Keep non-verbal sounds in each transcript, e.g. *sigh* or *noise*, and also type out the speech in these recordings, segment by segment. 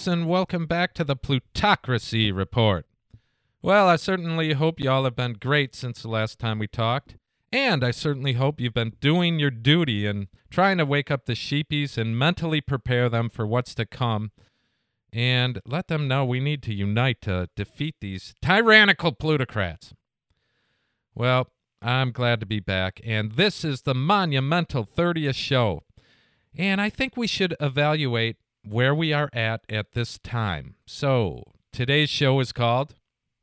friends, and welcome back to the Plutocracy Report. Well, I certainly hope y'all have been great since the last time we talked. And I certainly hope you've been doing your duty and trying to wake up the sheepies and mentally prepare them for what's to come and let them know we need to unite to defeat these tyrannical plutocrats. Well, I'm glad to be back, and this is the monumental 30th show. And I think we should evaluate where we are at at this time. So, today's show is called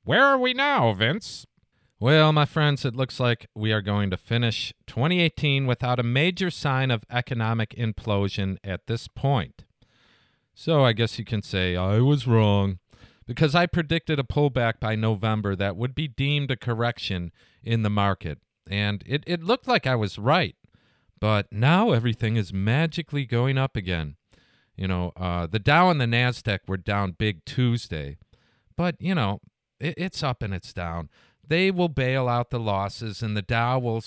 Where Are We Now, Vince? Well, my friends, it looks like we are going to finish 2018 without a major sign of economic implosion at this point. So I guess you can say I was wrong because I predicted a pullback by November that would be deemed a correction in the market. And it, it looked like I was right. But now everything is magically going up again. You know, uh, the Dow and the NASDAQ were down big Tuesday. But, you know, it, it's up and it's down they will bail out the losses and the Dow will,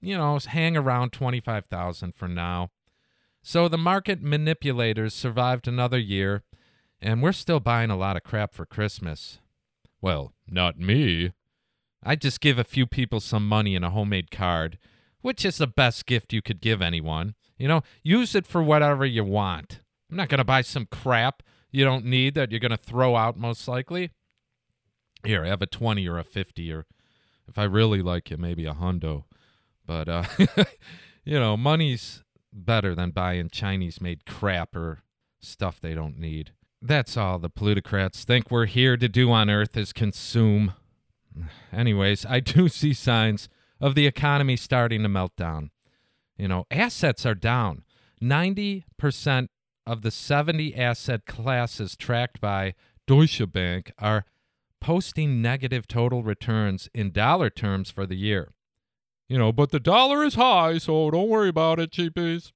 you know, hang around 25,000 for now. So the market manipulators survived another year, and we're still buying a lot of crap for Christmas. Well, not me. I just give a few people some money and a homemade card, which is the best gift you could give anyone. You know, use it for whatever you want. I'm not going to buy some crap you don't need that you're going to throw out most likely here, I have a 20 or a 50 or if I really like it, maybe a hundo. But, uh, *laughs* you know, money's better than buying Chinese made crap or stuff they don't need. That's all the plutocrats think we're here to do on Earth is consume. *sighs* Anyways, I do *laughs* see signs of the economy starting to melt down. You know, assets are down. 90% of the 70 asset classes tracked by Deutsche Bank are posting negative total returns in dollar terms for the year. You know, but the dollar is high, so don't worry about it, cheapies.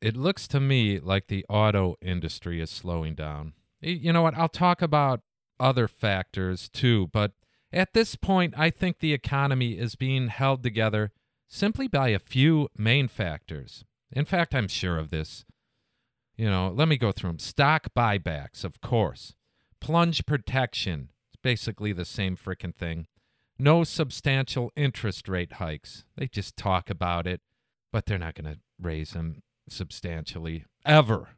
It looks to me like the auto industry is slowing down. You know what? I'll talk about other factors too, but at this point, I think the economy is being held together simply by a few main factors. In fact, I'm sure of this. You know, let me go through them. Stock buybacks, of course. Plunge protection, it's basically the same freaking thing. No substantial interest rate hikes. They just talk about it, but they're not going to raise them substantially ever.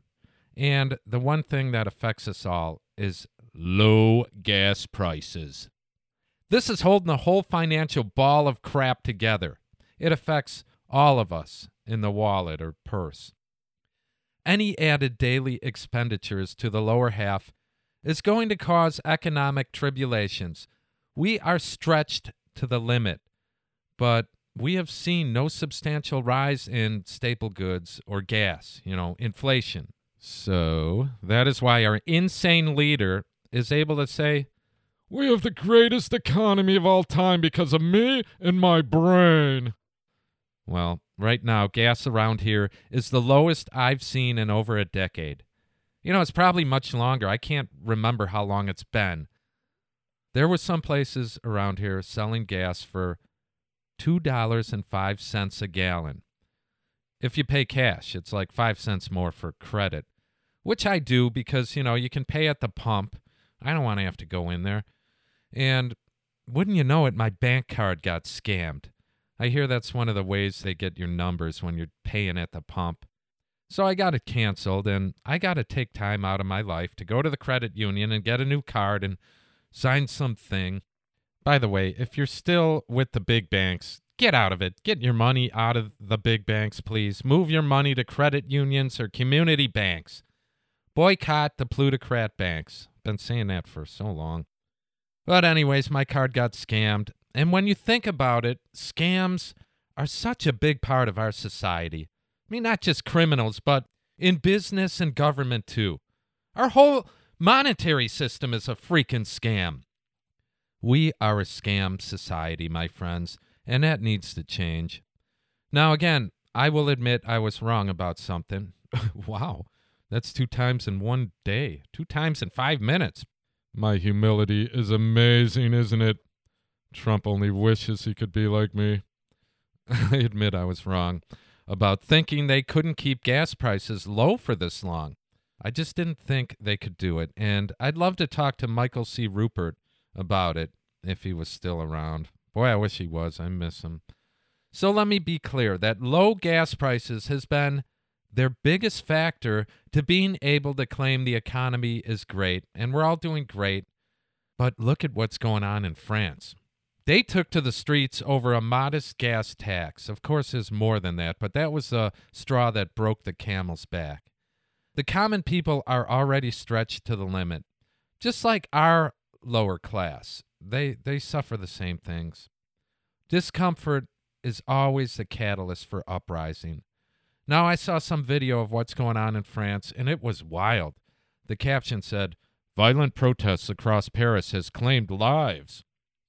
And the one thing that affects us all is low gas prices. This is holding the whole financial ball of crap together. It affects all of us in the wallet or purse. Any added daily expenditures to the lower half is going to cause economic tribulations. We are stretched to the limit, but we have seen no substantial rise in staple goods or gas, you know, inflation. So that is why our insane leader is able to say, We have the greatest economy of all time because of me and my brain. Well, right now, gas around here is the lowest I've seen in over a decade. You know, it's probably much longer. I can't remember how long it's been. There were some places around here selling gas for $2.05 a gallon. If you pay cash, it's like 5 cents more for credit, which I do because, you know, you can pay at the pump. I don't want to have to go in there. And wouldn't you know it, my bank card got scammed. I hear that's one of the ways they get your numbers when you're paying at the pump. So I got it canceled, and I got to take time out of my life to go to the credit union and get a new card and sign something. By the way, if you're still with the big banks, get out of it. Get your money out of the big banks, please. Move your money to credit unions or community banks. Boycott the plutocrat banks. Been saying that for so long. But, anyways, my card got scammed. And when you think about it, scams are such a big part of our society. I mean, not just criminals, but in business and government too. Our whole monetary system is a freaking scam. We are a scam society, my friends, and that needs to change. Now, again, I will admit I was wrong about something. *laughs* wow, that's two times in one day, two times in five minutes. My humility is amazing, isn't it? Trump only wishes he could be like me. *laughs* I admit I was wrong about thinking they couldn't keep gas prices low for this long. I just didn't think they could do it. And I'd love to talk to Michael C. Ruppert about it if he was still around. Boy, I wish he was. I miss him. So let me be clear that low gas prices has been their biggest factor to being able to claim the economy is great and we're all doing great. But look at what's going on in France. They took to the streets over a modest gas tax. Of course, there's more than that, but that was the straw that broke the camel's back. The common people are already stretched to the limit, just like our lower class. They they suffer the same things. Discomfort is always the catalyst for uprising. Now I saw some video of what's going on in France and it was wild. The caption said, "Violent protests across Paris has claimed lives."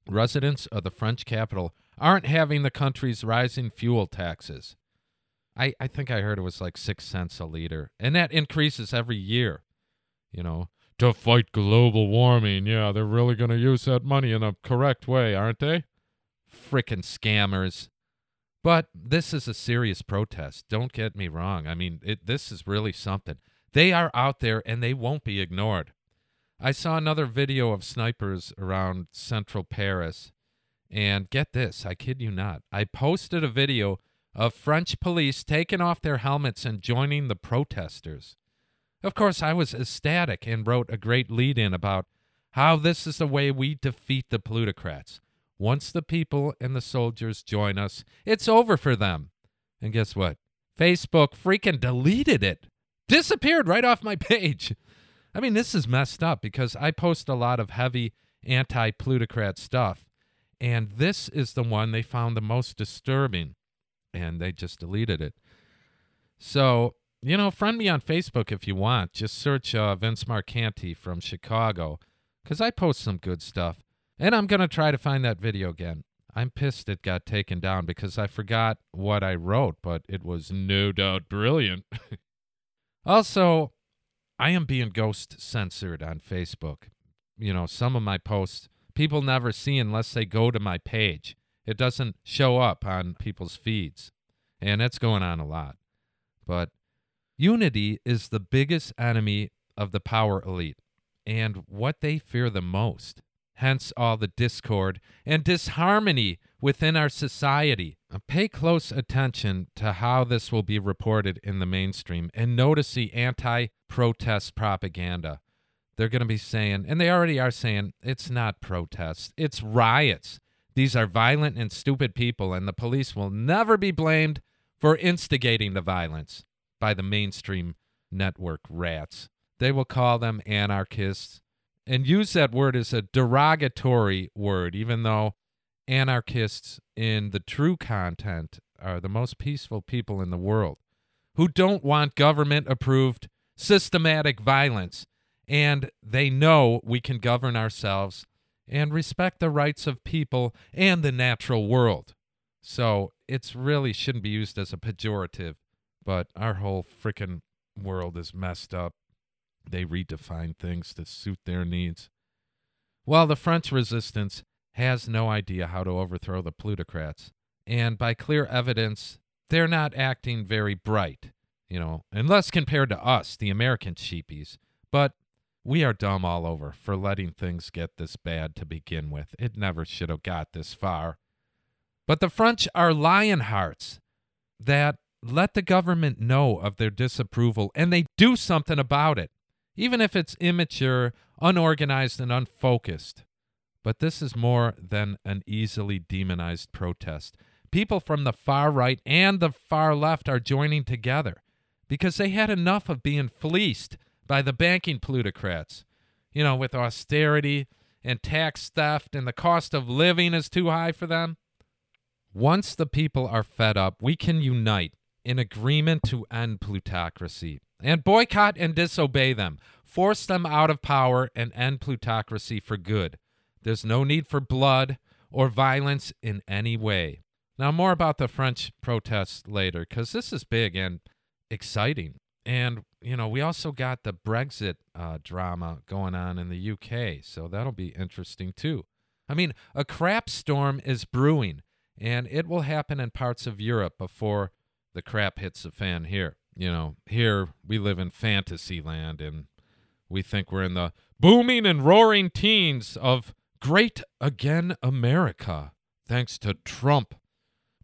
Residents of the French capital aren't having the country's rising fuel taxes. I, I think I heard it was like six cents a liter, and that increases every year. You know, to fight global warming. Yeah, they're really going to use that money in a correct way, aren't they? Frickin' scammers. But this is a serious protest. Don't get me wrong. I mean, it, this is really something. They are out there and they won't be ignored. I saw another video of snipers around central Paris. And get this, I kid you not. I posted a video of French police taking off their helmets and joining the protesters. Of course, I was ecstatic and wrote a great lead in about how this is the way we defeat the plutocrats. Once the people and the soldiers join us, it's over for them. And guess what? Facebook freaking deleted it. Disappeared right off my *laughs* page. I mean, this is messed up because I post a lot of heavy anti plutocrat stuff, and this is the one they found the most disturbing, and they just deleted it. So, you know, friend me on Facebook if you want. Just search uh, Vince Marcanti from Chicago because I post some good stuff. And I'm going to try to find that video again. I'm pissed it got taken down because I forgot what I wrote, but it was no doubt brilliant. *laughs* also, I am being ghost censored on Facebook. You know, some of my posts people never see unless they go to my page. It doesn't show up on people's feeds. And that's going on a lot. But unity is the biggest enemy of the power elite and what they fear the most. Hence all the discord and disharmony within our society. Pay close attention to how this will be reported in the mainstream and notice the anti protest propaganda. They're going to be saying, and they already are saying, it's not protests, it's riots. These are violent and stupid people, and the police will never be blamed for instigating the violence by the mainstream network rats. They will call them anarchists and use that word as a derogatory word, even though anarchists in the true content are the most peaceful people in the world who don't want government approved systematic violence. And they know we can govern ourselves and respect the rights of people and the natural world. So it's really shouldn't be used as a pejorative, but our whole freaking world is messed up. They redefine things to suit their needs. Well, the French resistance has no idea how to overthrow the plutocrats, and by clear evidence, they're not acting very bright you know, unless compared to us, the American sheepies. But we are dumb all over for letting things get this bad to begin with. It never should have got this far. But the French are lion hearts that let the government know of their disapproval and they do something about it, even if it's immature, unorganized, and unfocused. But this is more than an easily demonized protest. People from the far right and the far left are joining together because they had enough of being fleeced by the banking plutocrats. You know, with austerity and tax theft and the cost of living is too high for them. Once the people are fed up, we can unite in agreement to end plutocracy and boycott and disobey them, force them out of power, and end plutocracy for good. There's no need for blood or violence in any way. Now, more about the French protests later, because this is big and exciting. And, you know, we also got the Brexit uh, drama going on in the UK, so that'll be interesting too. I mean, a crap storm is brewing, and it will happen in parts of Europe before the crap hits the fan here. you know, here we live in fantasy land and we think we're in the booming and roaring teens of great again America, thanks to Trump.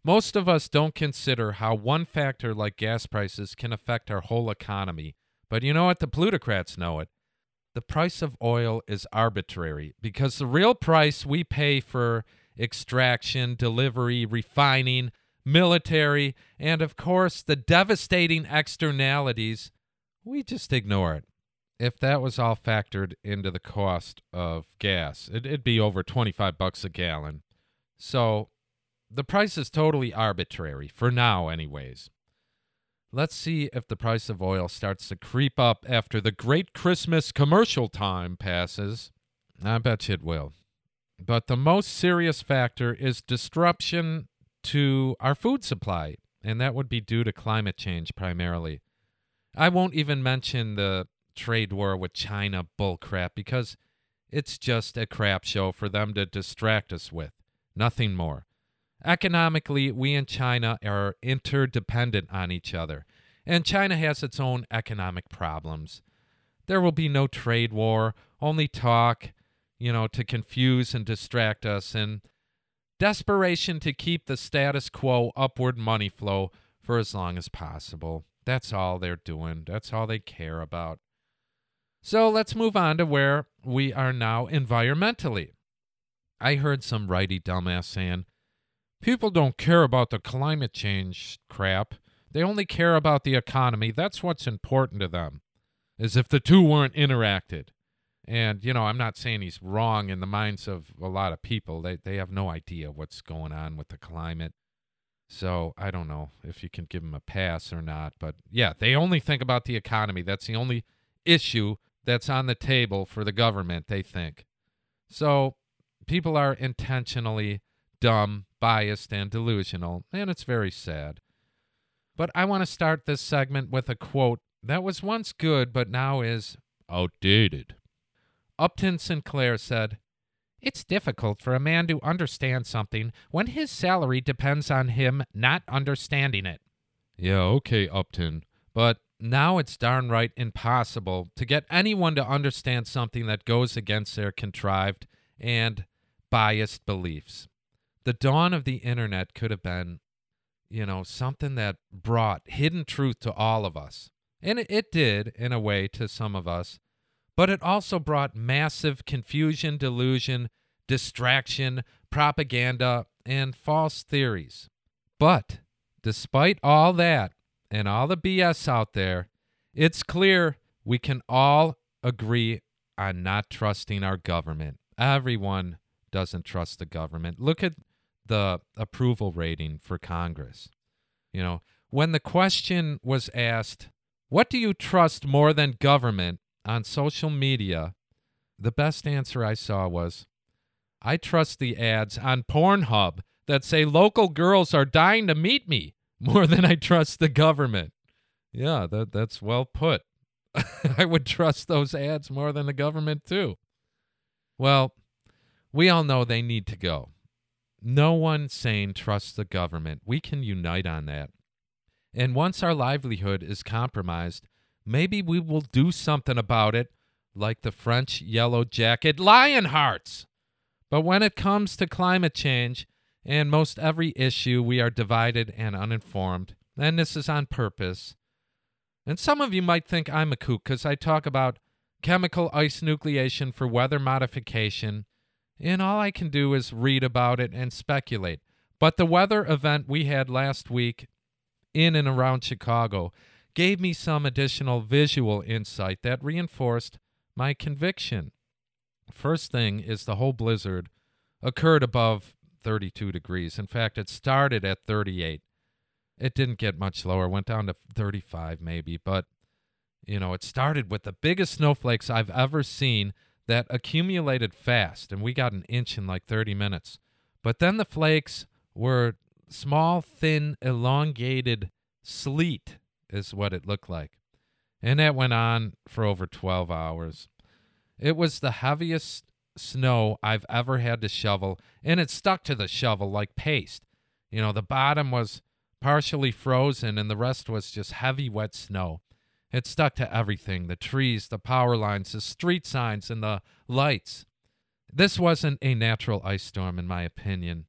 Most of us don't consider how one factor like gas prices can affect our whole economy. But you know what? The plutocrats know it. The price of oil is arbitrary because the real price we pay for extraction, delivery, refining, military, and of course the devastating externalities, we just ignore it. If that was all factored into the cost of gas, it, it'd be over 25 bucks a gallon. So the price is totally arbitrary, for now, anyways. Let's see if the price of oil starts to creep up after the great Christmas commercial time passes. I bet you it will. But the most serious factor is disruption to our food supply, and that would be due to climate change primarily. I won't even mention the trade war with China bullcrap because it's just a crap show for them to distract us with. Nothing more. Economically, we and China are interdependent on each other, and China has its own economic problems. There will be no trade war, only talk, you know, to confuse and distract us, and desperation to keep the status quo upward money flow for as long as possible. That's all they're doing. That's all they care about. So let's move on to where we are now environmentally. I heard some righty dumbass saying, People don't care about the climate change crap. They only care about the economy. That's what's important to them. As if the two weren't interacted. And, you know, I'm not saying he's wrong in the minds of a lot of people. They, they have no idea what's going on with the climate. So I don't know if you can give him a pass or not. But yeah, they only think about the economy. That's the only issue that's on the table for the government, they think. So people are intentionally dumb, biased, and delusional, and it's very sad. But I want to start this segment with a quote that was once good but now is outdated. Upton Sinclair said, It's difficult for a man to understand something when his salary depends on him not understanding it. Yeah, okay, Upton. But now it's darn right impossible to get anyone to understand something that goes against their contrived and biased beliefs the dawn of the internet could have been, you know, something that brought hidden truth to all of us. And it, did, in a way, to some of us. But it also brought massive confusion, delusion, distraction, propaganda, and false theories. But despite all that and all the BS out there, it's clear we can all agree on not trusting our government. Everyone doesn't trust the government. Look at the approval rating for Congress. You know, when the question was asked, what do you trust more than government on social media? The best answer I saw was, I trust the ads on Pornhub that say local girls are dying to meet me more *laughs* than I trust the government. Yeah, that that's well put. *laughs* I would trust those ads more than the government too. Well, we all know they need to go. No one sane trusts the government. We can unite on that. And once our livelihood is compromised, maybe we will do something about it, like the French yellow jacket Lionhearts. But when it comes to climate change and most every issue, we are divided and uninformed. And this is on purpose. And some of you might think I'm a kook because I talk about chemical ice nucleation for weather modification and all I can do is read about it and speculate. But the weather event we had last week in and around Chicago gave me some additional visual insight that reinforced my conviction. First thing is the whole blizzard occurred above 32 degrees. In fact, it started at 38. It didn't get much lower, went down to 35 maybe, but you know, it started with the biggest snowflakes I've ever seen that accumulated fast, and we got an inch in like 30 minutes. But then the flakes were small, thin, elongated sleet, is what it looked like. And that went on for over 12 hours. It was the heaviest snow I've ever had to shovel, and it stuck to the shovel like paste. You know, the bottom was partially frozen, and the rest was just heavy, wet snow. It stuck to everything the trees, the power lines, the street signs, and the lights. This wasn't a natural ice storm, in my opinion.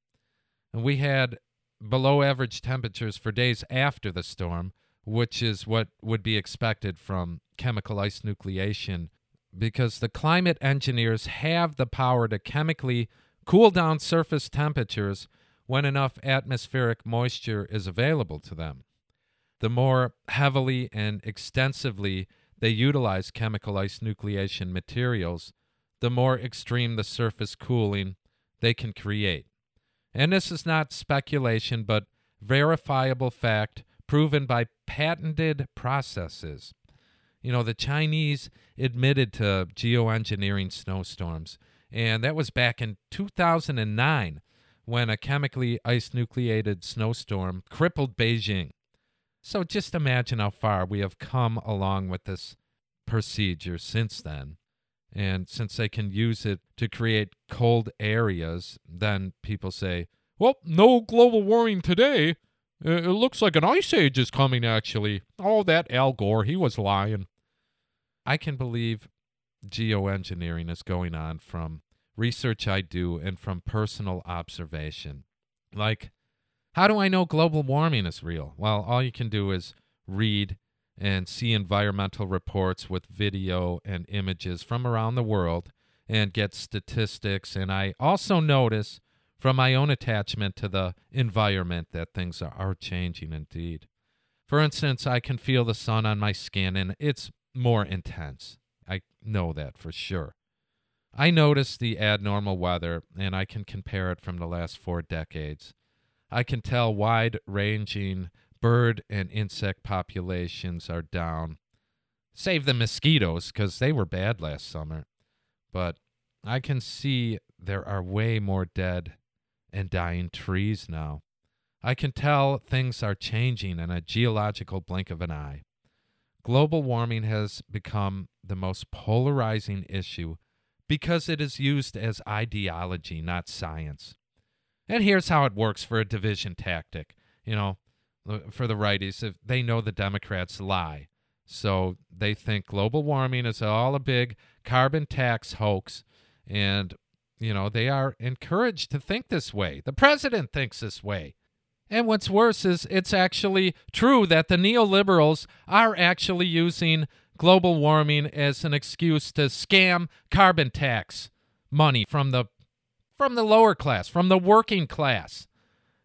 And we had below average temperatures for days after the storm, which is what would be expected from chemical ice nucleation, because the climate engineers have the power to chemically cool down surface temperatures when enough atmospheric moisture is available to them. The more heavily and extensively they utilize chemical ice nucleation materials, the more extreme the surface cooling they can create. And this is not speculation, but verifiable fact proven by patented processes. You know, the Chinese admitted to geoengineering snowstorms, and that was back in 2009 when a chemically ice nucleated snowstorm crippled Beijing. So just imagine how far we have come along with this procedure since then. And since they can use it to create cold areas, then people say, well, no global warming today. Uh, it looks like an ice age is coming, actually. Oh, that Al Gore, he was lying. I can believe geoengineering is going on from research I do and from personal observation. Like, how do I know global warming is real? Well, all you can do is read and see environmental reports with video and images from around the world and get statistics. And I also notice from my own attachment to the environment that things are, changing indeed. For instance, I can feel the sun on my skin and it's more intense. I know that for sure. I notice the abnormal weather and I can compare it from the last four decades. I can tell wide ranging bird and insect populations are down. Save the mosquitoes because they were bad last summer. But I can see there are way more dead and dying trees now. I can tell things are changing in a geological blink of an eye. Global warming has become the most polarizing issue because it is used as ideology, not science. And here's how it works for a division tactic. You know, for the righties, if they know the Democrats lie. So they think global warming is all a big carbon tax hoax. And, you know, they are encouraged to think this way. The president thinks this way. And what's worse is it's actually true that the neoliberals are actually using global warming as an excuse to scam carbon tax money from the from the lower class, from the working class.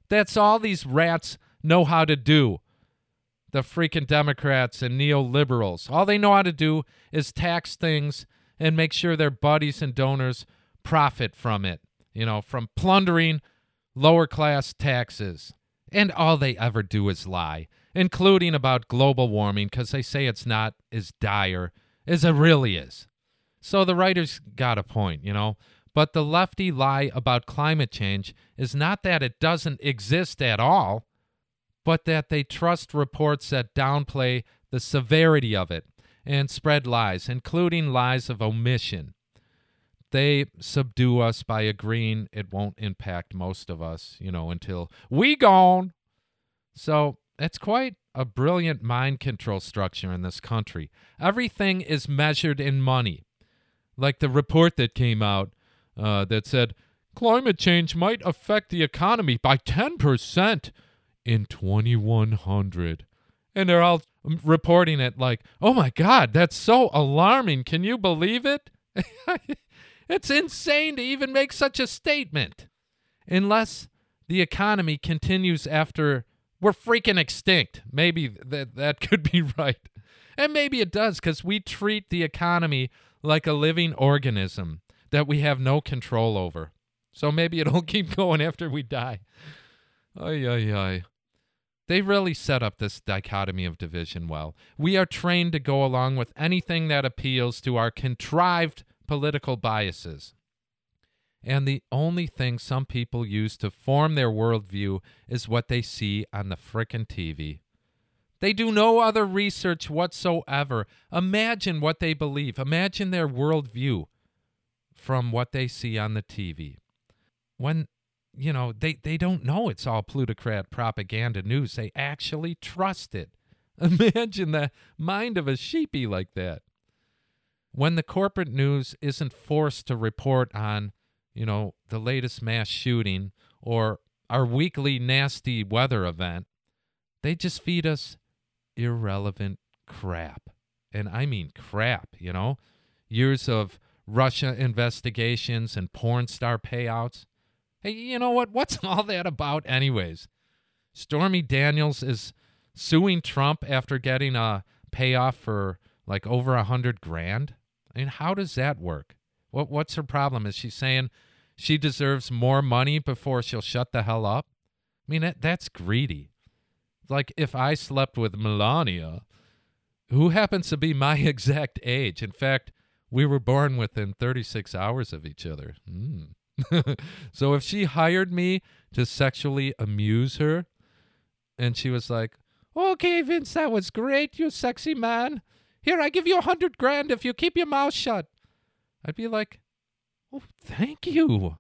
That's all these rats know how to do. The freaking Democrats and neoliberals. All they know how to do is tax things and make sure their buddies and donors profit from it, you know, from plundering lower class taxes. And all they ever do is lie, including about global warming, because they say it's not as dire as it really is. So the writers got a point, you know. But the lefty lie about climate change is not that it doesn't exist at all, but that they trust reports that downplay the severity of it and spread lies, including lies of omission. They subdue us by agreeing it won't impact most of us, you know, until we gone. So it's quite a brilliant mind control structure in this country. Everything is measured in money. Like the report that came out uh, that said climate change might affect the economy by 10% in 2100. And they're all reporting it like, oh my God, that's so alarming. Can you believe it? *laughs* it's insane to even make such a statement. Unless the economy continues after we're freaking extinct. Maybe that, that *laughs* could be right. And maybe it does because we treat the economy like a living organism that we have no control over. So maybe it'll *laughs* keep going after we die. Ay, ay, ay. They really set up this dichotomy of division well. We are trained to go along with anything that appeals to our contrived political biases. And the only thing some people use to form their worldview is what they see on the frickin' TV. They do no other research whatsoever. Imagine what they believe. Imagine their worldview from what they see on the TV. When you know, they, they don't know it's all plutocrat propaganda news. They actually trust it. *laughs* Imagine the mind of a sheepy like that. When the corporate news isn't forced to report on, you know, the latest mass shooting or our weekly nasty weather event, they just feed us irrelevant crap. And I mean crap, you know? Years of Russia investigations and porn star payouts. Hey, you know what? What's *laughs* all that about, anyways? Stormy Daniels is suing Trump after getting a payoff for like over a hundred grand. I mean, how does that work? What What's her problem? Is she saying she deserves more money before she'll shut the hell up? I mean, that, that's greedy. Like if I slept with Melania, who happens to be my *laughs* exact age. In fact, we were born within 36 hours of each other. Mm. *laughs* so if she hired me to sexually amuse her, and she was like, Okay, Vince, that was great, you sexy man. Here, I give you a hundred grand if you keep your mouth shut. I'd be like, Oh, thank you.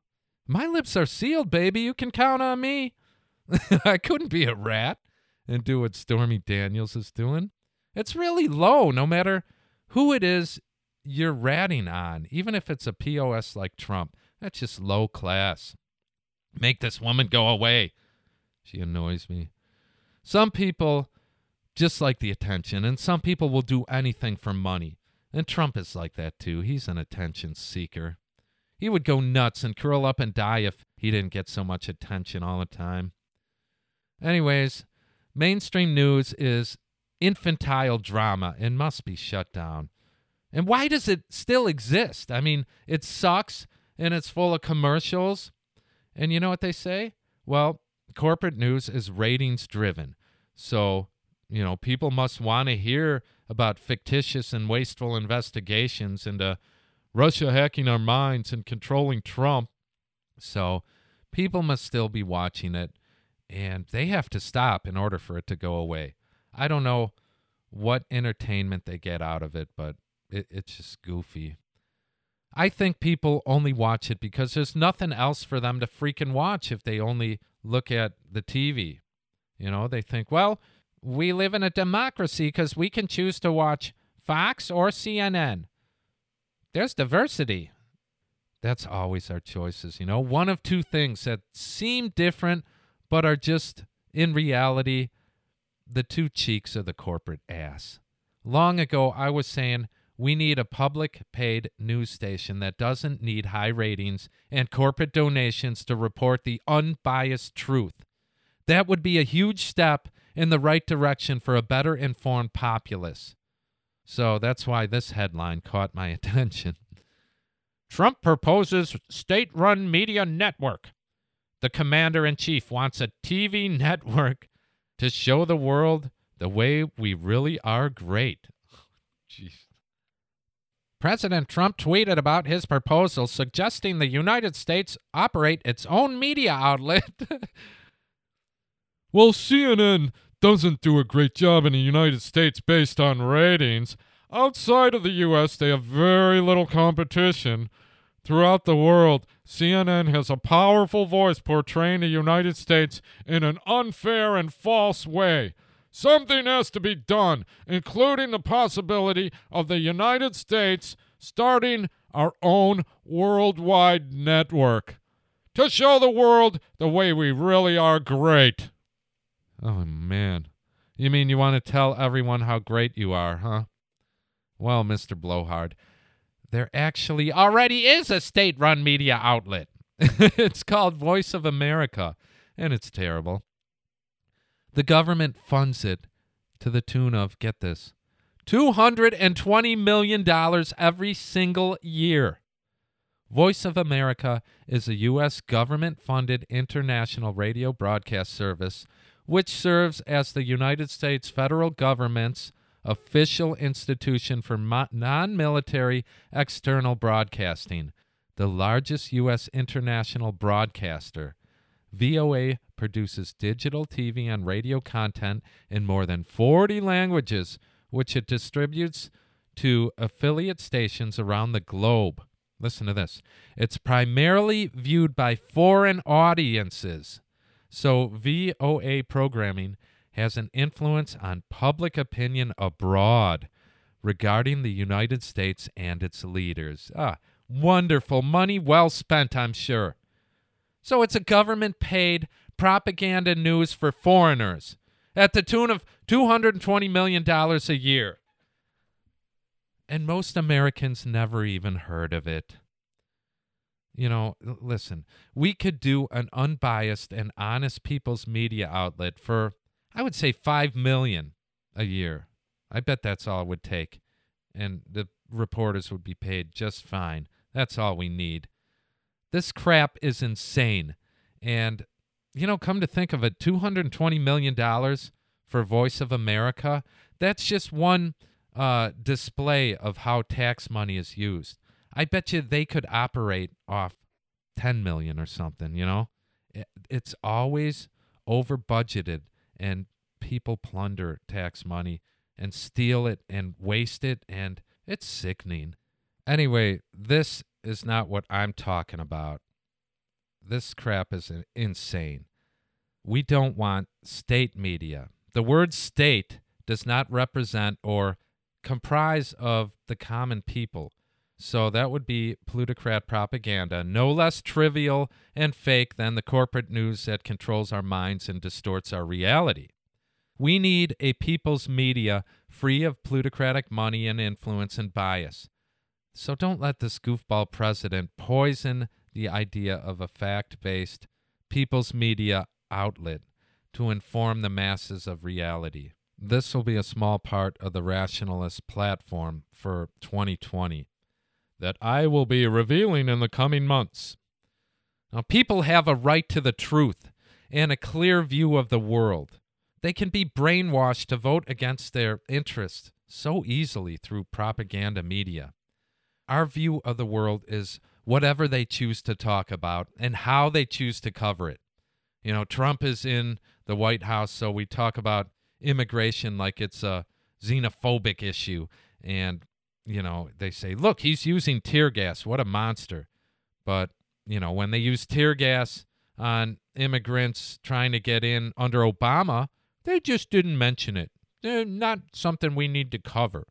My lips are sealed, baby. You can count on me. *laughs* I couldn't be a rat and do what Stormy Daniels is doing. It's really low, no matter who it is you're ratting on, even if it's a POS like Trump. That's just low class. Make this woman go away. She annoys me. Some people just like the attention, and some people will do anything for money. And Trump is like that too. He's an attention seeker. He would go nuts and curl up and die if he didn't get so much attention all the time. Anyways, mainstream news is infantile drama and must be shut down. And why does it still exist? I mean, it sucks and it's full of commercials. And you know what they say? Well, corporate news is ratings driven. So, you know, people must want to hear about fictitious and wasteful investigations into Russia hacking our minds and controlling Trump. So, people must still be watching it and they have to stop in order for it to go away. I don't know what entertainment they get out of it, but it, it's just goofy. I think people only watch it because there's nothing else for them to freaking watch if they only look at the TV. You know, they think, well, we live in a democracy because we can choose to watch Fox or CNN. There's diversity. That's always our choices, you know, one of two things that seem different but are just, in reality, the two cheeks of the corporate ass. Long ago, I was saying we need a public paid news station that doesn't need high ratings and corporate donations to report the unbiased truth. That would be a huge step in the right direction for a better informed populace. So that's why this headline caught my *laughs* attention. Trump proposes state run media network. The commander in chief wants a TV network to show the world the way we really are great. *laughs* Jeez. President Trump tweeted about his proposal suggesting the United States operate its own media outlet. *laughs* well, CNN doesn't do a great job in the United States based on ratings. Outside of the U.S., they have very little competition. Throughout the world, CNN has a powerful voice portraying the United States in an unfair and false way. Something has to be done, including the possibility of the United States starting our own worldwide network to show the world the way we really are great. Oh, man. You mean you want to tell everyone how great you are, huh? Well, Mr. Blowhard, there actually already is a state run media outlet. *laughs* it's called Voice of America, and it's terrible. The government funds it to the tune of, get this, $220 million every single year. Voice of America is a U.S. government funded international radio broadcast service which serves as the United States federal government's official institution for non military external broadcasting, the largest U.S. international broadcaster. VOA produces digital TV and radio content in more than 40 languages, which it distributes to affiliate stations around the globe. Listen to this. It's primarily viewed by foreign audiences. So VOA programming has an influence on public opinion abroad regarding the United States and its leaders. Ah, wonderful. Money well spent, I'm sure. So it's a government paid propaganda news for foreigners at the tune of $220 million a year. And most Americans never even heard of it. You know, listen, we could do an unbiased and honest people's media outlet for, I would say, 5 million a year. I bet that's all it would take. And the reporters would be paid just fine. That's all we need. This crap is insane. And, you know, come to think of it, $220 million for Voice of America, that's just one uh, display of how tax money is used. I bet you they could operate off 10 million or something, you know? It's always over budgeted and people plunder tax money and steal it and waste it and it's sickening. Anyway, this is not what I'm talking about. This crap is insane. We don't want state media. The word state does not represent or comprise of the common people. So that would be plutocrat propaganda, no less trivial and fake than the corporate news that controls our minds and distorts our reality. We need a people's media free of plutocratic money and influence and bias. So don't let this goofball president poison the idea of a fact based people's media outlet to inform the masses of reality. This will be a small part of the rationalist platform for 2020 that I will be revealing in the coming months. Now, people have a right to the truth and a clear view of the world. They can be brainwashed to vote against their interests so easily through propaganda media. Our view of the world is whatever they choose to talk about and how they choose to cover it. You know, Trump is in the White House, so we talk about immigration like it's a xenophobic issue. And, you know, they say, look, he's using tear gas. What a monster. But, you know, when they use tear gas on immigrants trying to get in under Obama, they just didn't mention it. They're not something we need to cover.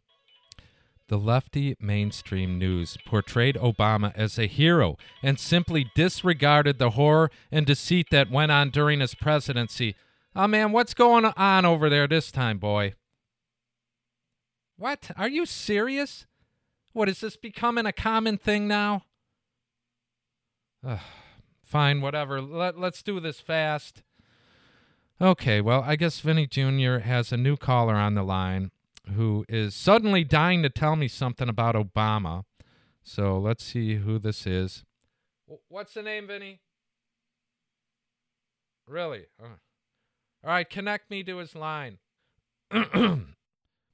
The lefty mainstream news portrayed Obama as a hero and simply disregarded the horror and deceit that went on during his presidency. Oh man, what's going on over there this time, boy? What? Are you serious? What is this becoming a common thing now? Ugh, fine, whatever. Let, let's do this fast. Okay, well, I guess Vinny Jr. has a new caller on the line who is suddenly dying to tell me something about Obama. So let's see who this is. What's the name, Vinny? Really? All right, connect me to his line. *clears throat*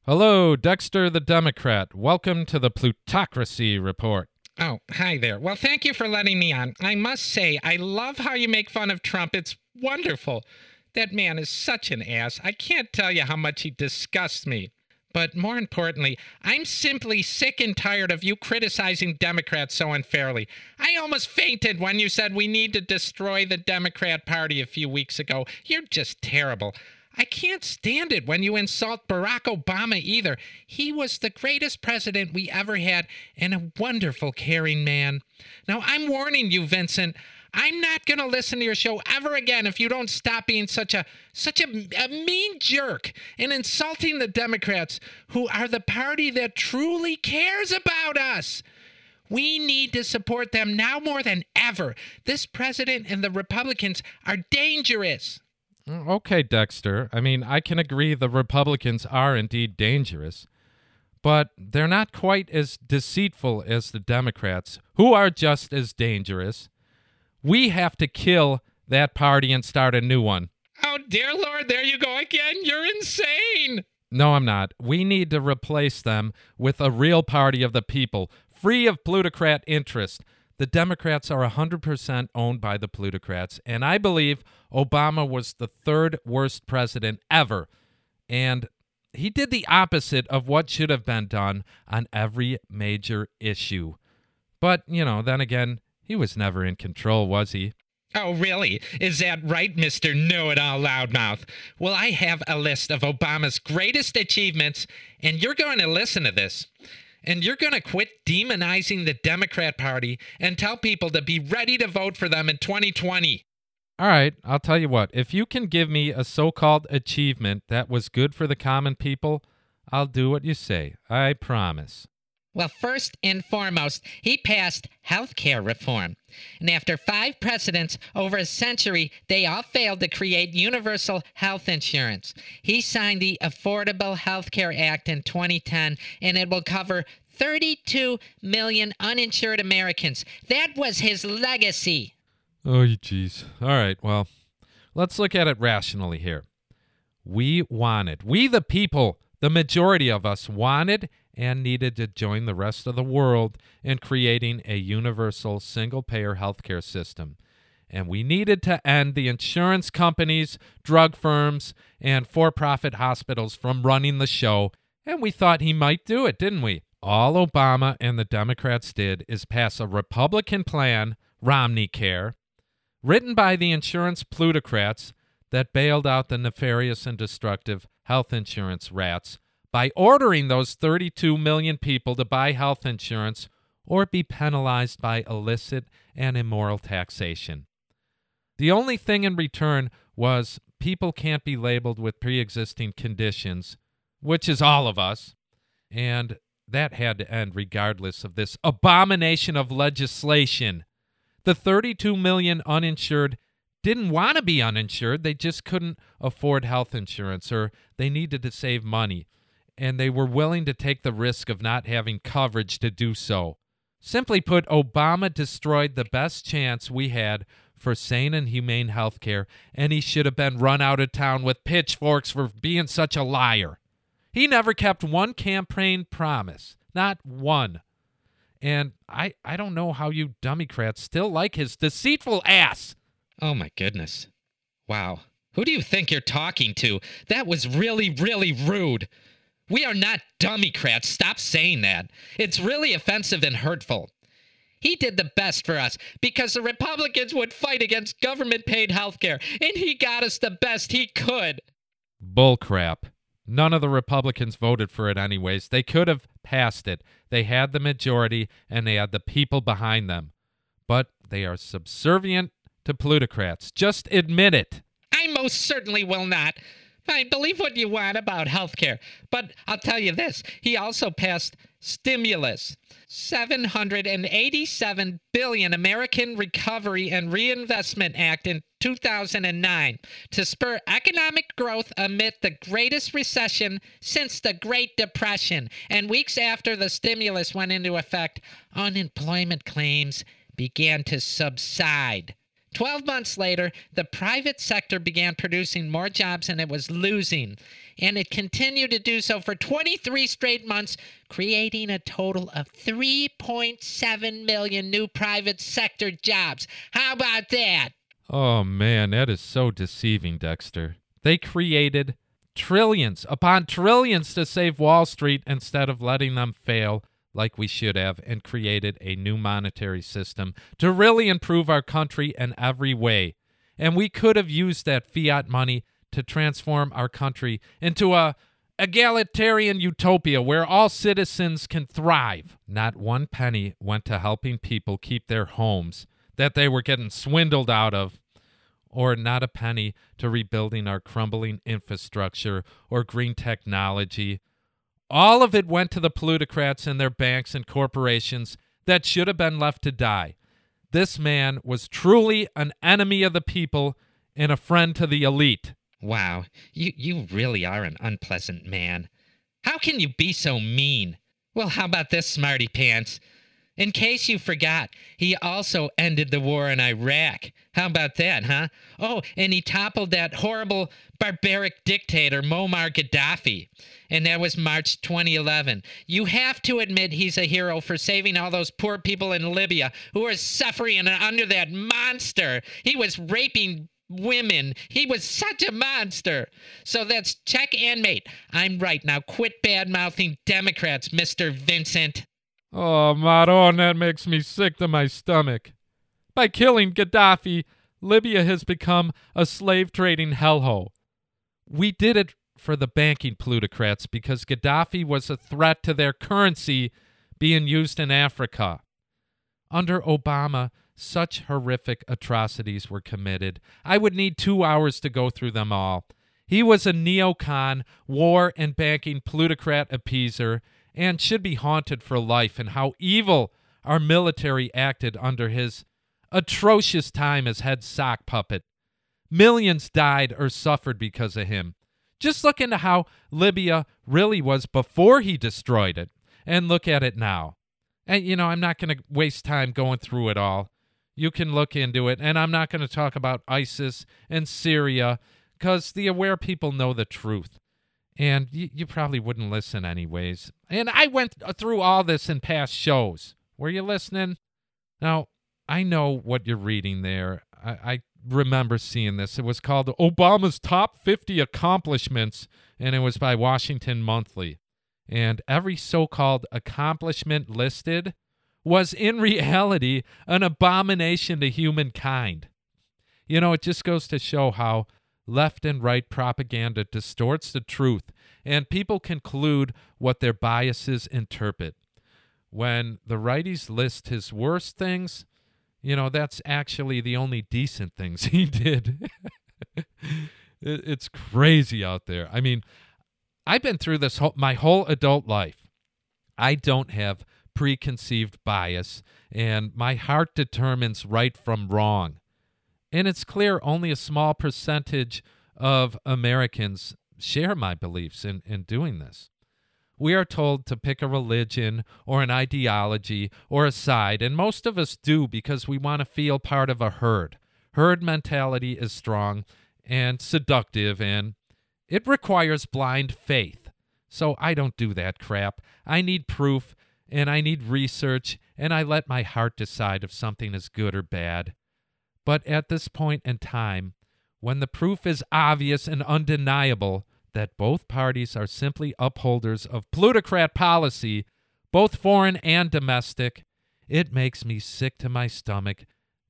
Hello, Dexter the Democrat. Welcome to the Plutocracy Report. Oh, hi there. Well, thank you for letting me on. I must say, I love how you make fun of Trump. It's wonderful. That man is such an ass. I can't tell you how much he disgusts me. But more importantly, I'm simply sick and tired of you criticizing Democrats so unfairly. I almost fainted when you said we need to destroy the Democrat Party a few weeks ago. You're just terrible. I can't stand it when you insult Barack Obama either. He was the greatest president we ever had and a wonderful, caring man. Now, I'm warning you, Vincent. I'm not going to listen to your show ever again if you don't stop being such a such a, a mean jerk and insulting the Democrats who are the party that truly cares about us. We need to support them now more than ever. This president and the Republicans are dangerous. Mm, Okay, Dexter. I mean, I can agree the Republicans are indeed dangerous, but they're not quite as deceitful as the Democrats, who are just as dangerous. We have to kill that party and start a new one. Oh, dear Lord, there you go again. You're insane. No, I'm not. We need to replace them with a real party of the people, free of plutocrat interest. The Democrats are 100% owned by the plutocrats, and I believe Obama was the third worst president ever. And he did the opposite of what should have been done on every major issue. But, you know, then again, he was never in control, was he? Oh, really? Is that right, Mr. Know It All Loudmouth? Well, I have a list of Obama's greatest achievements, and you're going to listen to this. And you're going to quit demonizing the Democrat Party and tell people to be ready to vote for them in 2020. All right, I'll tell you what. If you can give me a so called achievement that was good for the common people, I'll do what you say. I promise. Well, first and foremost, he passed health care reform. And after five presidents over a century, they all failed to create universal health insurance. He signed the Affordable Health Care Act in 2010, and it will cover 32 million uninsured Americans. That was his legacy. Oh, jeez. All right, well, let's look at it rationally here. We wanted, we the people, the majority of us wanted and needed to join the rest of the world in creating a universal single payer healthcare system. And we needed to end the insurance companies, drug firms, and for profit hospitals from running the show. And we thought he might do it, didn't we? All Obama and the Democrats did is pass a Republican plan, Romney Care, written by the insurance plutocrats that bailed out the nefarious and destructive health insurance rats by ordering those 32 million people to buy health insurance or be penalized by illicit and immoral taxation. The only thing in return was people can't be labeled with pre existing conditions, which is all of us, and that had to end regardless of this abomination of legislation. The 32 million uninsured didn't want to be uninsured, they just couldn't afford health insurance or they needed to save money and they were willing to take the risk of not having coverage to do so. Simply put, Obama destroyed the best chance we had for sane and humane health care, and he should have been run out of town with pitchforks for being such a liar. He never kept one campaign promise, not one. And I, I don't know how you Democrats still like his deceitful ass. Oh my goodness. Wow. Who do you think you're talking to? That was really, really rude. We are not Democrats. Stop saying that. It's really offensive and hurtful. He did the best for us because the Republicans would fight against government paid health care, and he got us the best he could. Bullcrap. None of the Republicans voted for it, anyways. They could have passed it. They had the majority and they had the people behind them. But they are subservient to plutocrats. Just admit it. I most certainly will not. Fine, believe what you want about health care. But I'll tell you this he also passed stimulus 787 billion American Recovery and Reinvestment Act in 2009 to spur economic growth amid the greatest recession since the Great Depression. And weeks after the stimulus went into effect, unemployment claims began to subside. 12 months later, the private sector began producing more jobs and it was losing. And it continued to do so for 23 straight months, creating a total of 3.7 million new private sector jobs. How about that? Oh man, that is so deceiving, Dexter. They created trillions upon trillions to save Wall Street instead of letting them fail like we should have and created a new monetary system to really improve our country in every way. And we could have used that fiat money to transform our country into a egalitarian utopia where all citizens can thrive. Not one penny went to helping people keep their homes that they were getting swindled out of, or not a penny to rebuilding our crumbling infrastructure or green technology all of it went to the plutocrats and their banks and corporations that should have been left to die. This man was truly an enemy of the people and a friend to the elite. Wow, you, you really are an unpleasant man. How can you be so mean? Well, how about this, smarty pants? In case you forgot, he also ended the war in Iraq. How about that, huh? Oh, and he toppled that horrible, barbaric dictator, Muammar Gaddafi. And that was March 2011. You have to admit he's a hero for saving all those poor people in Libya who are suffering under that monster. He was raping women. He was such a monster. So that's check and mate. I'm right. Now quit bad mouthing Democrats, Mr. Vincent. Oh, Maron, that makes me sick to my stomach. By killing Gaddafi, Libya has become a slave trading hellhole. We did it for the banking plutocrats because Gaddafi was a threat to their currency being used in Africa. Under Obama, such horrific atrocities were committed. I would need two hours to go through them all. He was a neocon, war and banking plutocrat appeaser, and should be haunted for life and how evil our military acted under his atrocious time as head sock puppet. Millions died or suffered because of him. Just look into how Libya really was before he destroyed it, and look at it now. And, you know, I'm not going to waste time going through it all. You can look into it, and I'm not going to talk about ISIS and Syria because the aware people know the truth. And you, you probably wouldn't listen anyways. And I went through all this in past shows. Were you listening? Now, I know what you're reading there. I, I remember seeing this. It was called Obama's Top 50 Accomplishments, and it was by Washington Monthly. And every so called accomplishment listed was in reality an abomination to humankind. You know, it just goes to show how left and right propaganda distorts the truth, and people conclude what their biases interpret. When the righties list his worst things, you know, that's actually the only decent things *laughs* he did. *laughs* it's crazy out there. I mean, I've been through this whole, my whole adult life. I don't have preconceived bias, and my heart determines right from wrong. And it's clear only a small percentage of Americans share my beliefs in, in doing this. We are told to pick a religion or an ideology or a side, and most of us do because we want to feel part of a herd. Herd mentality is strong and seductive, and it requires blind faith. So I don't do that crap. I need proof, and I need research, and I let my heart decide if something is good or bad. But at this point in time, when the proof is obvious and undeniable that both parties are simply upholders of plutocrat policy, both foreign and domestic, it makes me sick to my stomach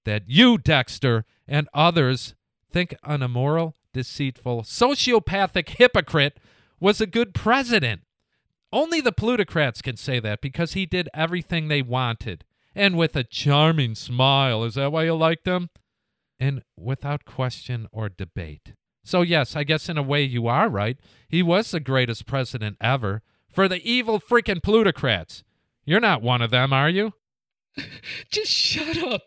that you, Dexter, and others think an immoral, deceitful, sociopathic hypocrite was a good president. Only the plutocrats can say that because he did everything they wanted. And with a charming smile. Is that why you liked him? And without question or debate. So, yes, I guess in a way you are right. He was the greatest president ever for the evil freaking plutocrats. You're not one of them, are you? *laughs* Just shut up.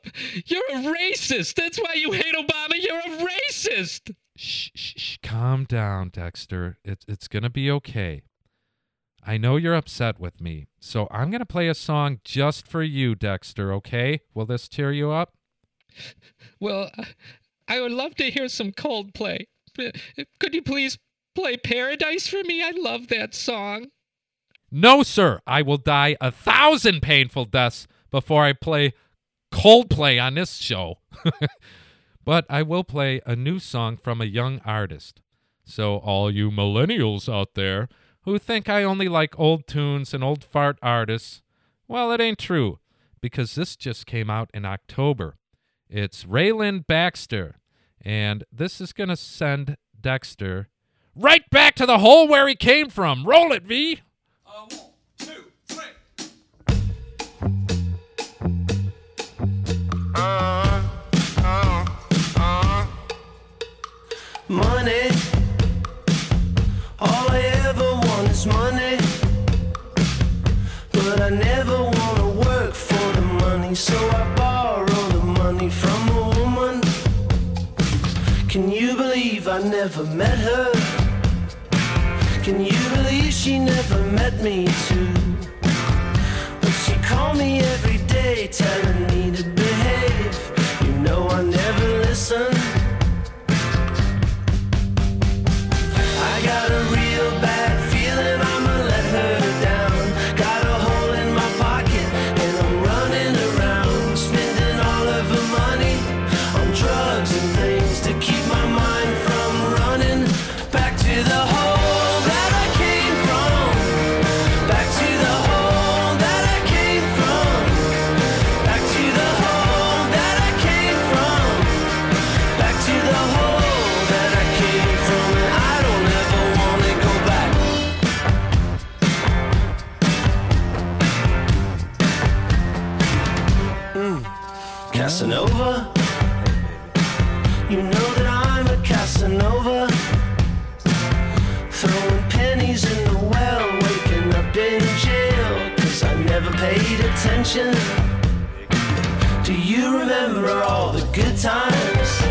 You're a racist. That's why you hate Obama. You're a racist. Shh, shh, shh. Calm down, Dexter. It's, it's going to be okay. I know you're upset with me, so I'm going to play a song just for you, Dexter, okay? Will this cheer you up? Well, I would love to hear some Coldplay. Could you please play Paradise for me? I love that song. No, sir. I will die a thousand painful deaths before I play Coldplay on this show. *laughs* but I will play a new song from a young artist. So, all you millennials out there who think I only like old tunes and old fart artists, well, it ain't true, because this just came out in October. It's Rayland Baxter. And this is going to send Dexter right back to the hole where he came from. Roll it, V. Uh, one, two, three. Uh, uh, uh. Money. All I ever want is money. But I never want to work for the money, so I Can you believe I never met her? Can you believe she never met me too? But she called me every day telling me to behave. You know I never listen. Attention. Do you remember all the good times?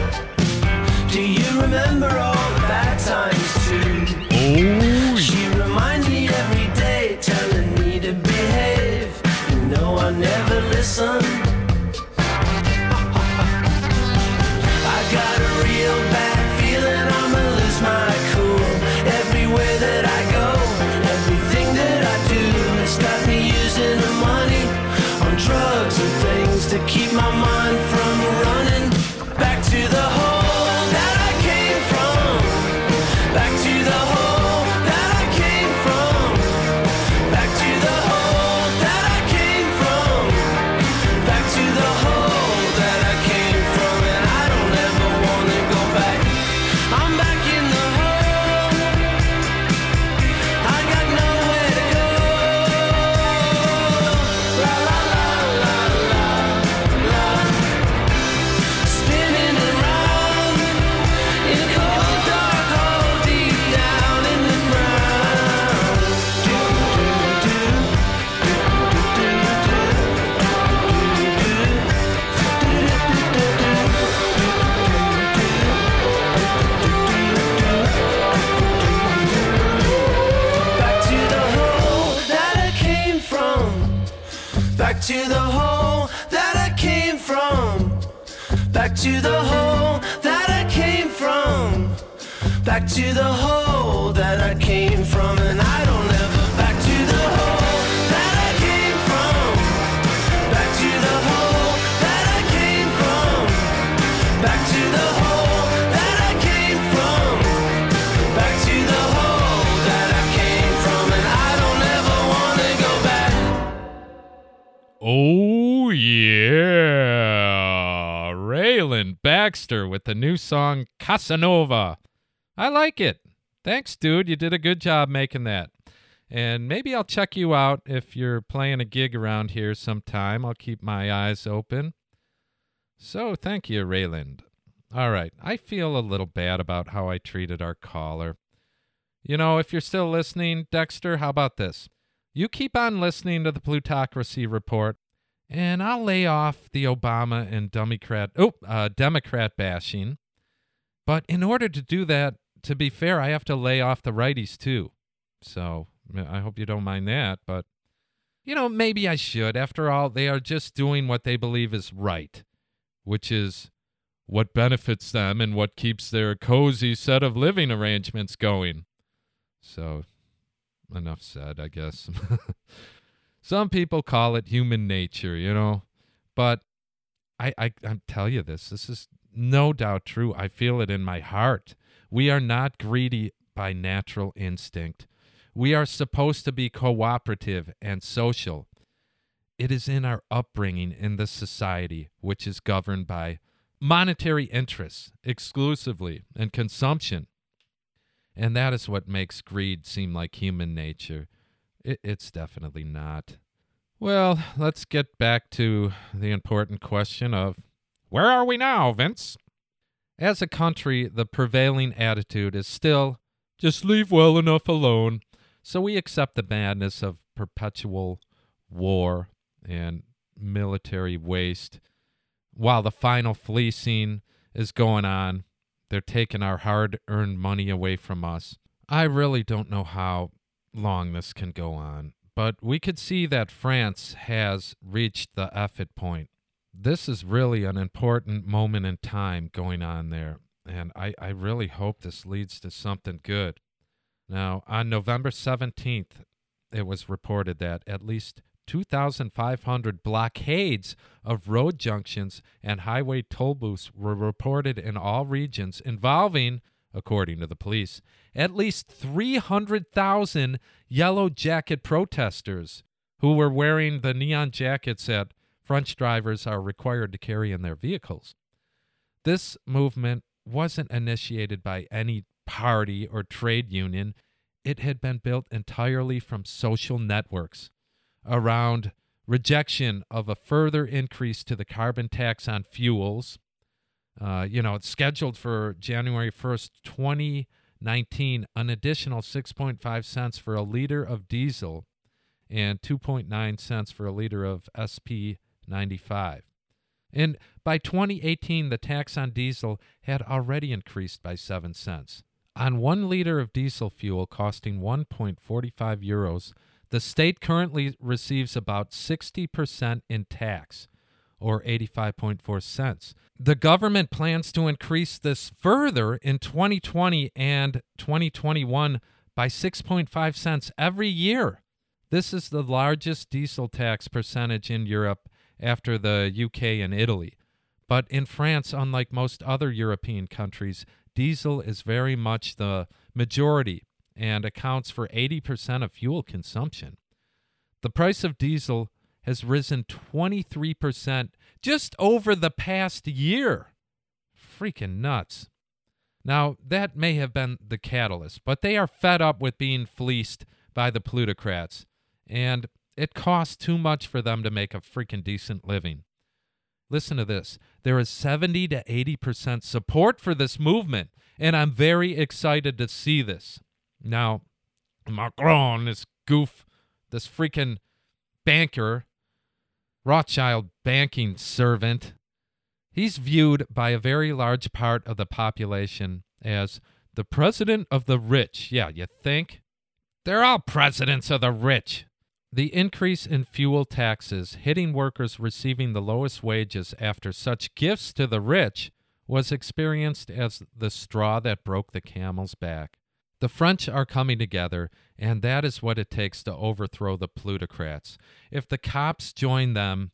Do you remember all the bad times too? Oh, She reminds me every day, telling me to behave. You know I never listen. Keep my mind song Casanova. I like it. Thanks, dude. You did a good job making that. And maybe I'll check you out if you're playing a gig around here sometime. I'll keep my eyes open. So thank you, Rayland. All right. I feel a little bad about how I treated our caller. You know, if you're still listening, Dexter, how about this? You keep on listening to the Plutocracy Report, and I'll lay off the Obama and Democrat, oh, uh, Democrat bashing. But in order to do that, to be fair, I have to lay off the righties too. So I hope you don't mind that. But, you know, maybe I should. After all, they are just doing what they believe is right, which is what benefits them and what keeps their cozy set of living arrangements going. So, enough said, I guess. *laughs* Some people call it human nature, you know, but I, I, I tell you this, this is no doubt true. I feel it in my heart. We are not greedy by natural instinct. We are supposed to be cooperative and social. It is in our upbringing in the society, which is governed by monetary interests exclusively and consumption. And that is what makes greed seem like human nature. It, it's definitely not. Well, let's get back to the important question of where are we now, Vince? As a country, the prevailing attitude is still just leave well enough alone. So we accept the madness of perpetual war and military waste while the final fleecing is going on. They're taking our hard earned money away from us. I really don't know how long this can go on, but we could see that France has reached the effort point. This is really an important moment in time going on there, and I, I really hope this leads to something good. Now, on November 17th, it was reported that at least 2,500 blockades of road junctions and highway toll booths were reported in all regions involving, according to the police, at least 300,000 yellow jacket protesters who were wearing the neon jackets that French drivers are required to carry in their vehicles. This movement wasn't initiated by any party or trade union. It had been built entirely from social networks around rejection of a further increase to the carbon tax on fuels, Uh, you know, it's scheduled for January 1st, 2019, an additional 6.5 cents for a liter of diesel and 2.9 cents for a liter of SP 95. And by 2018, the tax on diesel had already increased by 7 cents. On one liter of diesel fuel costing 1.45 euros, the state currently receives about 60% in tax, or 85.4 cents. The government plans to increase this further in 2020 and 2021 by 6.5 cents every year. This is the largest diesel tax percentage in Europe after the UK and Italy. But in France, unlike most other European countries, diesel is very much the majority and accounts for 80% of fuel consumption. The price of diesel has risen 23% just over the past year. Freaking nuts. Now, that may have been the catalyst, but they are fed up with being fleeced by the plutocrats, and it costs too much for them to make a freaking decent living. Listen to this. There is 70 to 80% support for this movement, and I'm very excited to see this. Now, Macron, this goof, this freaking banker, Rothschild banking servant, he's viewed by a very large part of the population as the president of the rich. Yeah, you think? They're all presidents of the rich. The increase in fuel taxes hitting workers receiving the lowest wages after such gifts to the rich was experienced as the straw that broke the camel's back. The French are coming together, and that is what it takes to overthrow the plutocrats. If the cops join them,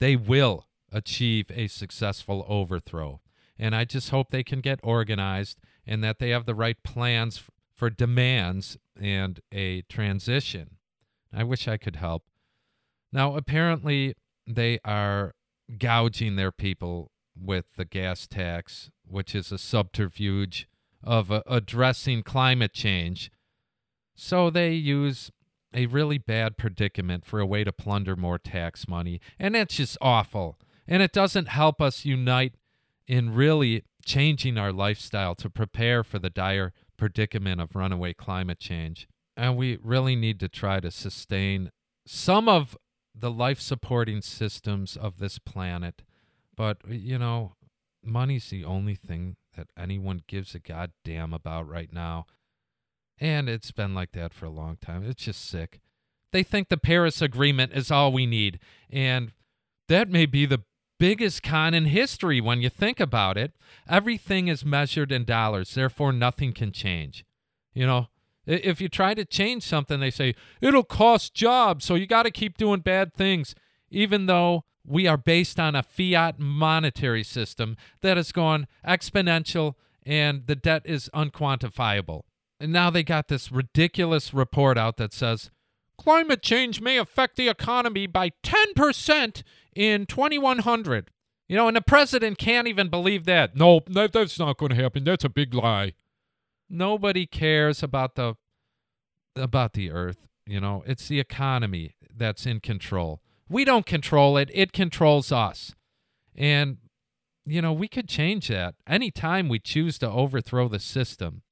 they will achieve a successful overthrow. And I just hope they can get organized and that they have the right plans for demands and a transition. I wish I could help. Now, apparently, they are gouging their people with the gas tax, which is a subterfuge of uh, addressing climate change. So they use a really bad predicament for a way to plunder more tax money. And that's just awful. And it doesn't help us unite in really changing our lifestyle to prepare for the dire predicament of runaway climate change. And we really need to try to sustain some of the life supporting systems of this planet. But, you know, money's the only thing that anyone gives a goddamn about right now. And it's been like that for a long time. It's just sick. They think the Paris Agreement is all we need. And that may be the biggest con in history when you think about it. Everything is measured in dollars, therefore, nothing can change. You know, if you try to change something, they say it'll cost jobs, so you got to keep doing bad things, even though we are based on a fiat monetary system that has gone exponential and the debt is unquantifiable. And now they got this ridiculous report out that says climate change may affect the economy by 10% in 2100. You know, and the president can't even believe that. No, that, that's not going to happen. That's a big lie. Nobody cares about the about the earth, you know. It's the economy that's in control. We don't control it. It controls us. And you know, we could change that anytime we choose to overthrow the system.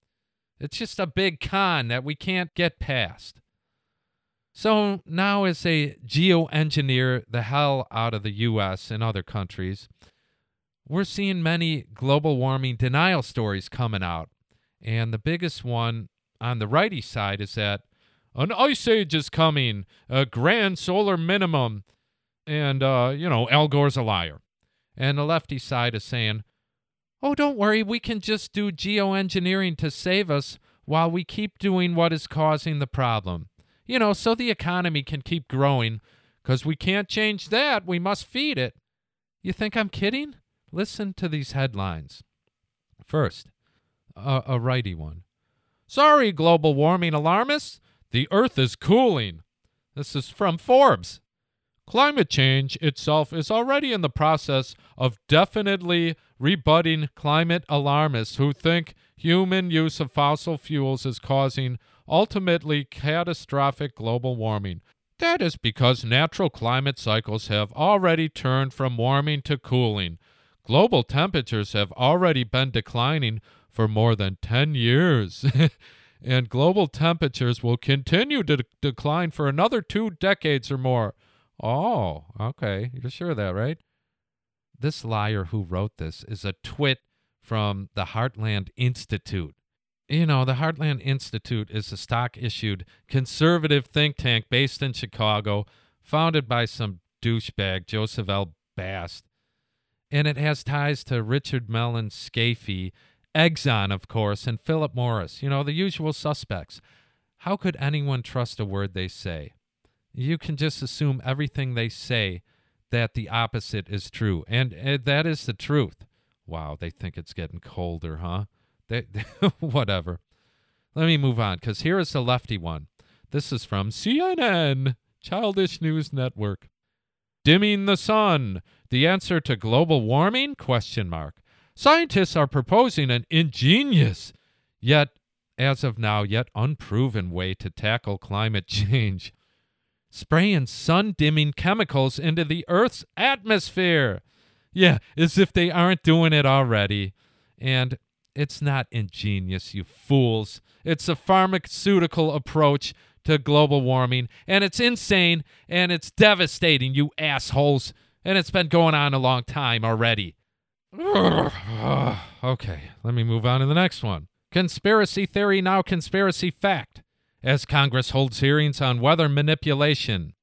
It's just a big con that we can't get past. So now, as a geoengineer the hell out of the US and other countries, we're seeing many global warming denial stories coming out. And the biggest one on the righty side is that an ice age is coming, a grand solar minimum, and, uh, you know, Al Gore's a liar. And the lefty side is saying, oh, don't worry, we can just do geoengineering to save us while we keep doing what is causing the problem. You know, so the economy can keep growing, because we can't change that. We must feed it. You think I'm kidding? Listen to these headlines. First, a, a righty one. Sorry, global warming alarmists. The Earth is cooling. This is from Forbes. Climate change itself is already in the process of definitely rebutting climate alarmists who think human use of fossil fuels is causing ultimately catastrophic global warming. That is because natural climate cycles have already turned from warming to cooling. global temperatures have already been declining for more than 10 years. *laughs* and global temperatures will continue to de- decline for another two decades or more. Oh, okay. You're sure of that, right? This liar who wrote this is a twit from the Heartland Institute. You know, the Heartland Institute is a stock issued conservative think tank based in Chicago, founded by some douchebag, Joseph L. Bast. And it has ties to Richard Mellon Scaife, Exxon, of course, and Philip Morris. You know, the usual suspects. How could anyone trust a word they say? You can just assume everything they say that the opposite is true. And uh, that is the truth. Wow, they think it's getting colder, huh? They, *laughs* whatever. Let me move on because here is the lefty one. This is from CNN, Childish News Network. Dimming the sun, the answer to global warming? Question mark. Scientists are proposing an ingenious, yet as of now yet unproven way to tackle climate change. Spraying sun dimming chemicals into the Earth's atmosphere. Yeah, as if they aren't doing it already. And it's not ingenious, you fools. It's a pharmaceutical approach to global warming, and it's insane and it's devastating, you assholes. And it's been going on a long time already. *sighs* okay, let me move on to the next one. Conspiracy theory, now conspiracy fact. As Congress holds hearings on weather manipulation,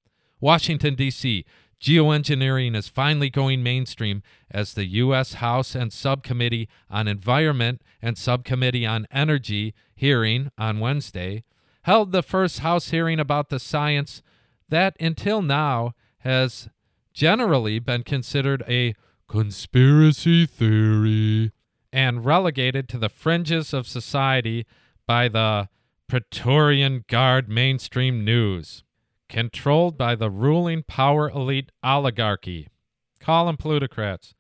Washington, D.C., geoengineering is finally going mainstream as the U.S. House and Subcommittee on Environment and Subcommittee on Energy hearing on Wednesday held the first House hearing about the science that until now has generally been considered a conspiracy theory and relegated to the fringes of society by the Praetorian Guard mainstream news, controlled by the ruling power elite oligarchy. Call them plutocrats.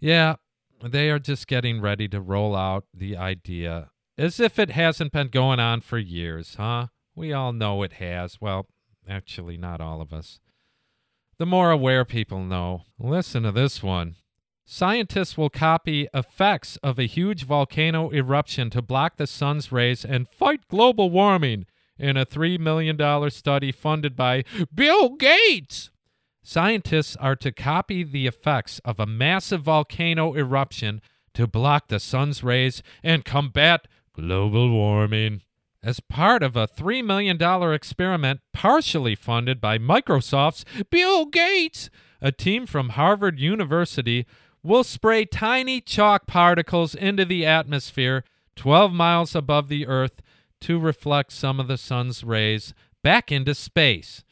Yeah, they are just getting ready to roll out the idea as if it hasn't been going on for years, huh? We all know it has. Well, actually, not all of us. The more aware people know. Listen to this one. Scientists will copy effects of a huge volcano eruption to block the sun's rays and fight global warming in a $3 million study funded by Bill Gates. Scientists are to copy the effects of a massive volcano eruption to block the sun's rays and combat global warming. As part of a $3 million experiment partially funded by Microsoft's Bill Gates, a team from Harvard University will spray tiny chalk particles into the atmosphere 12 miles above the Earth to reflect some of the sun's rays back into space.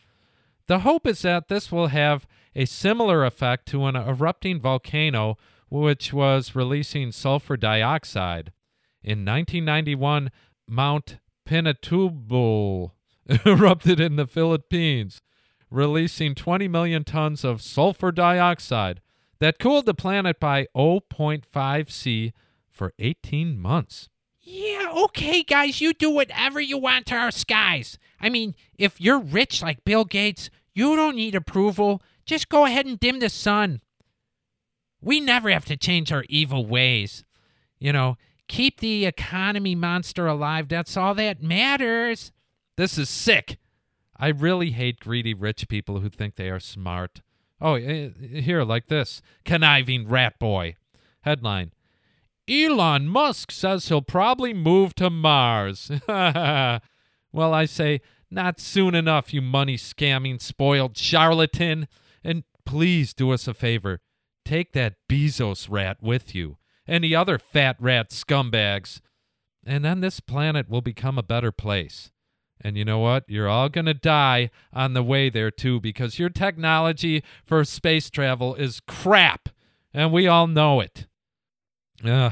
The hope is that this will have a similar effect to an erupting volcano which was releasing sulfur dioxide. In 1991, Mount Pinatubo *laughs* erupted in the Philippines, releasing 20 million tons of sulfur dioxide that cooled the planet by 0.5 C for 18 months. Yeah, okay, guys, you do whatever you want to our skies. I mean, if you're rich like Bill Gates, you don't need approval. Just go ahead and dim the sun. We never have to change our evil ways. You know, keep the economy monster alive. That's all that matters. This is sick. I really hate greedy rich people who think they are smart. Oh, eh, here, like this conniving rat boy. Headline Elon Musk says he'll probably move to Mars. *laughs* well, I say, not soon enough, you money scamming, spoiled charlatan. And please do us a favor take that Bezos rat with you the other fat rat scumbags. And then this planet will become a better place. And you know what? You're all going to die on the way there, too, because your technology for space travel is crap. And we all know it. Uh,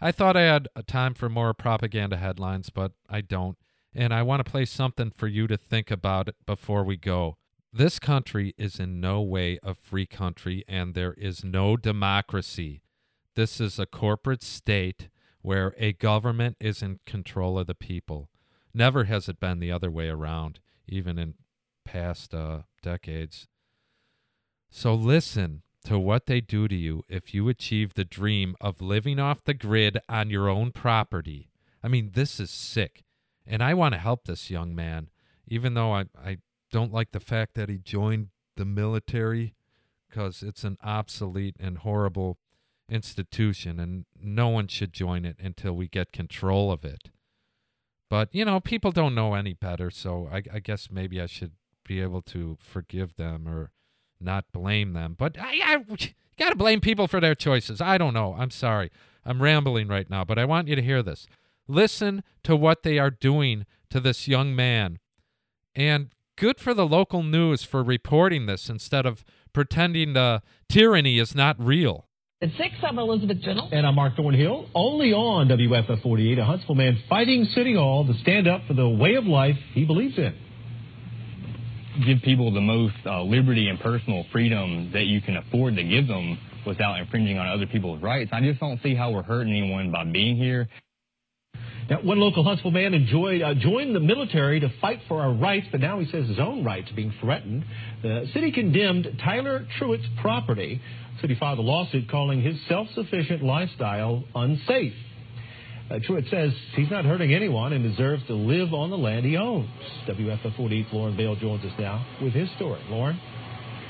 I thought I had time for more propaganda headlines, but I don't. And I want to play something for you to think about before we go. This country is in no way a free country, and there is no democracy. This is a corporate state where a government is in control of the people. Never has it been the other way around, even in past uh, decades. So listen to what they do to you if you achieve the dream of living off the grid on your own property. I mean, this is sick. And I want to help this young man, even though I, I don't like the fact that he joined the military because it's an obsolete and horrible institution, and no one should join it until we get control of it. But, you know, people don't know any better, so I, I guess maybe I should be able to forgive them or not blame them. But I, I got to blame people for their choices. I don't know. I'm sorry. I'm rambling right now, but I want you to hear this. Listen to what they are doing to this young man. And good for the local news for reporting this instead of pretending the tyranny is not real. At 6, I'm Elizabeth Gentle. And I'm Mark Thornhill. Only on WAFF 48, a Huntsville man fighting City Hall to stand up for the way of life he believes in. Give people the most uh, liberty and personal freedom that you can afford to give them without infringing on other people's rights. I just don't see how we're hurting anyone by being here. One local Huntsville man enjoyed, uh, joined the military to fight for our rights, but now he says his own rights are being threatened. The city condemned Tyler Truitt's property. The city filed a lawsuit calling his self-sufficient lifestyle unsafe. Uh, Truitt says he's not hurting anyone and deserves to live on the land he owns. WAFF 48's Lauren Bale joins us now with his story. Lauren?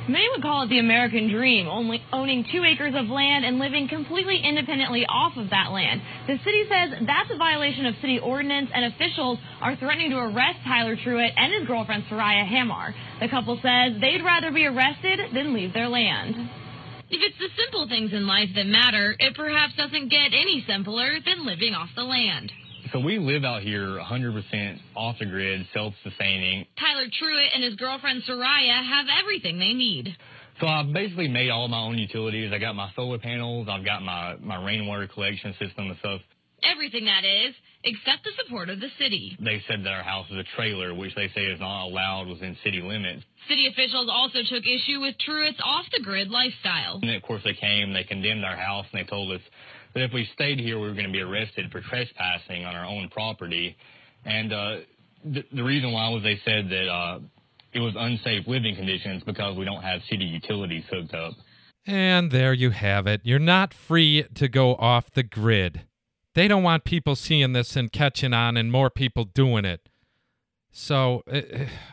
Many would call it the American dream, only owning two acres of land and living completely independently off of that land. The city says that's a violation of city ordinance, and officials are threatening to arrest Tyler Truitt and his girlfriend Soraya Hamar. The couple says they'd rather be arrested than leave their land. If it's the simple things in life that matter, it perhaps doesn't get any simpler than living off the land. So we live out here 100% off the grid, self-sustaining. Tyler Truitt and his girlfriend Soraya have everything they need. So I've basically made all my own utilities. I got my solar panels, I've got my, my rainwater collection system and stuff. Everything that is, except the support of the city. They said that our house is a trailer, which they say is not allowed within city limits. City officials also took issue with Truitt's off the grid lifestyle. And of course they came, they condemned our house, and they told us that if we stayed here, we were going to be arrested for trespassing on our own property. And uh, th- the reason why was they said that uh, it was unsafe living conditions because we don't have city utilities hooked up. And there you have it. You're not free to go off the grid. They don't want people seeing this and catching on and more people doing it. So, uh,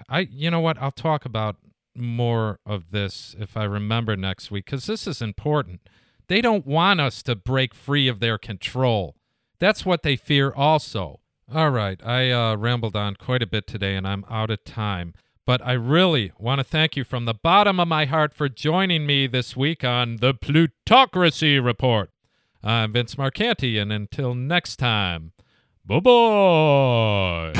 I you know what? I'll talk about more of this if I remember next week cuz this is important. They don't want us to break free of their control. That's what they fear also. All right, I uh, rambled on quite a bit today and I'm out of time. But I really want to thank you from the bottom of my heart for joining me this week on the Plutocracy Report. I'm Vince Marcanti, and until next time, bye bye.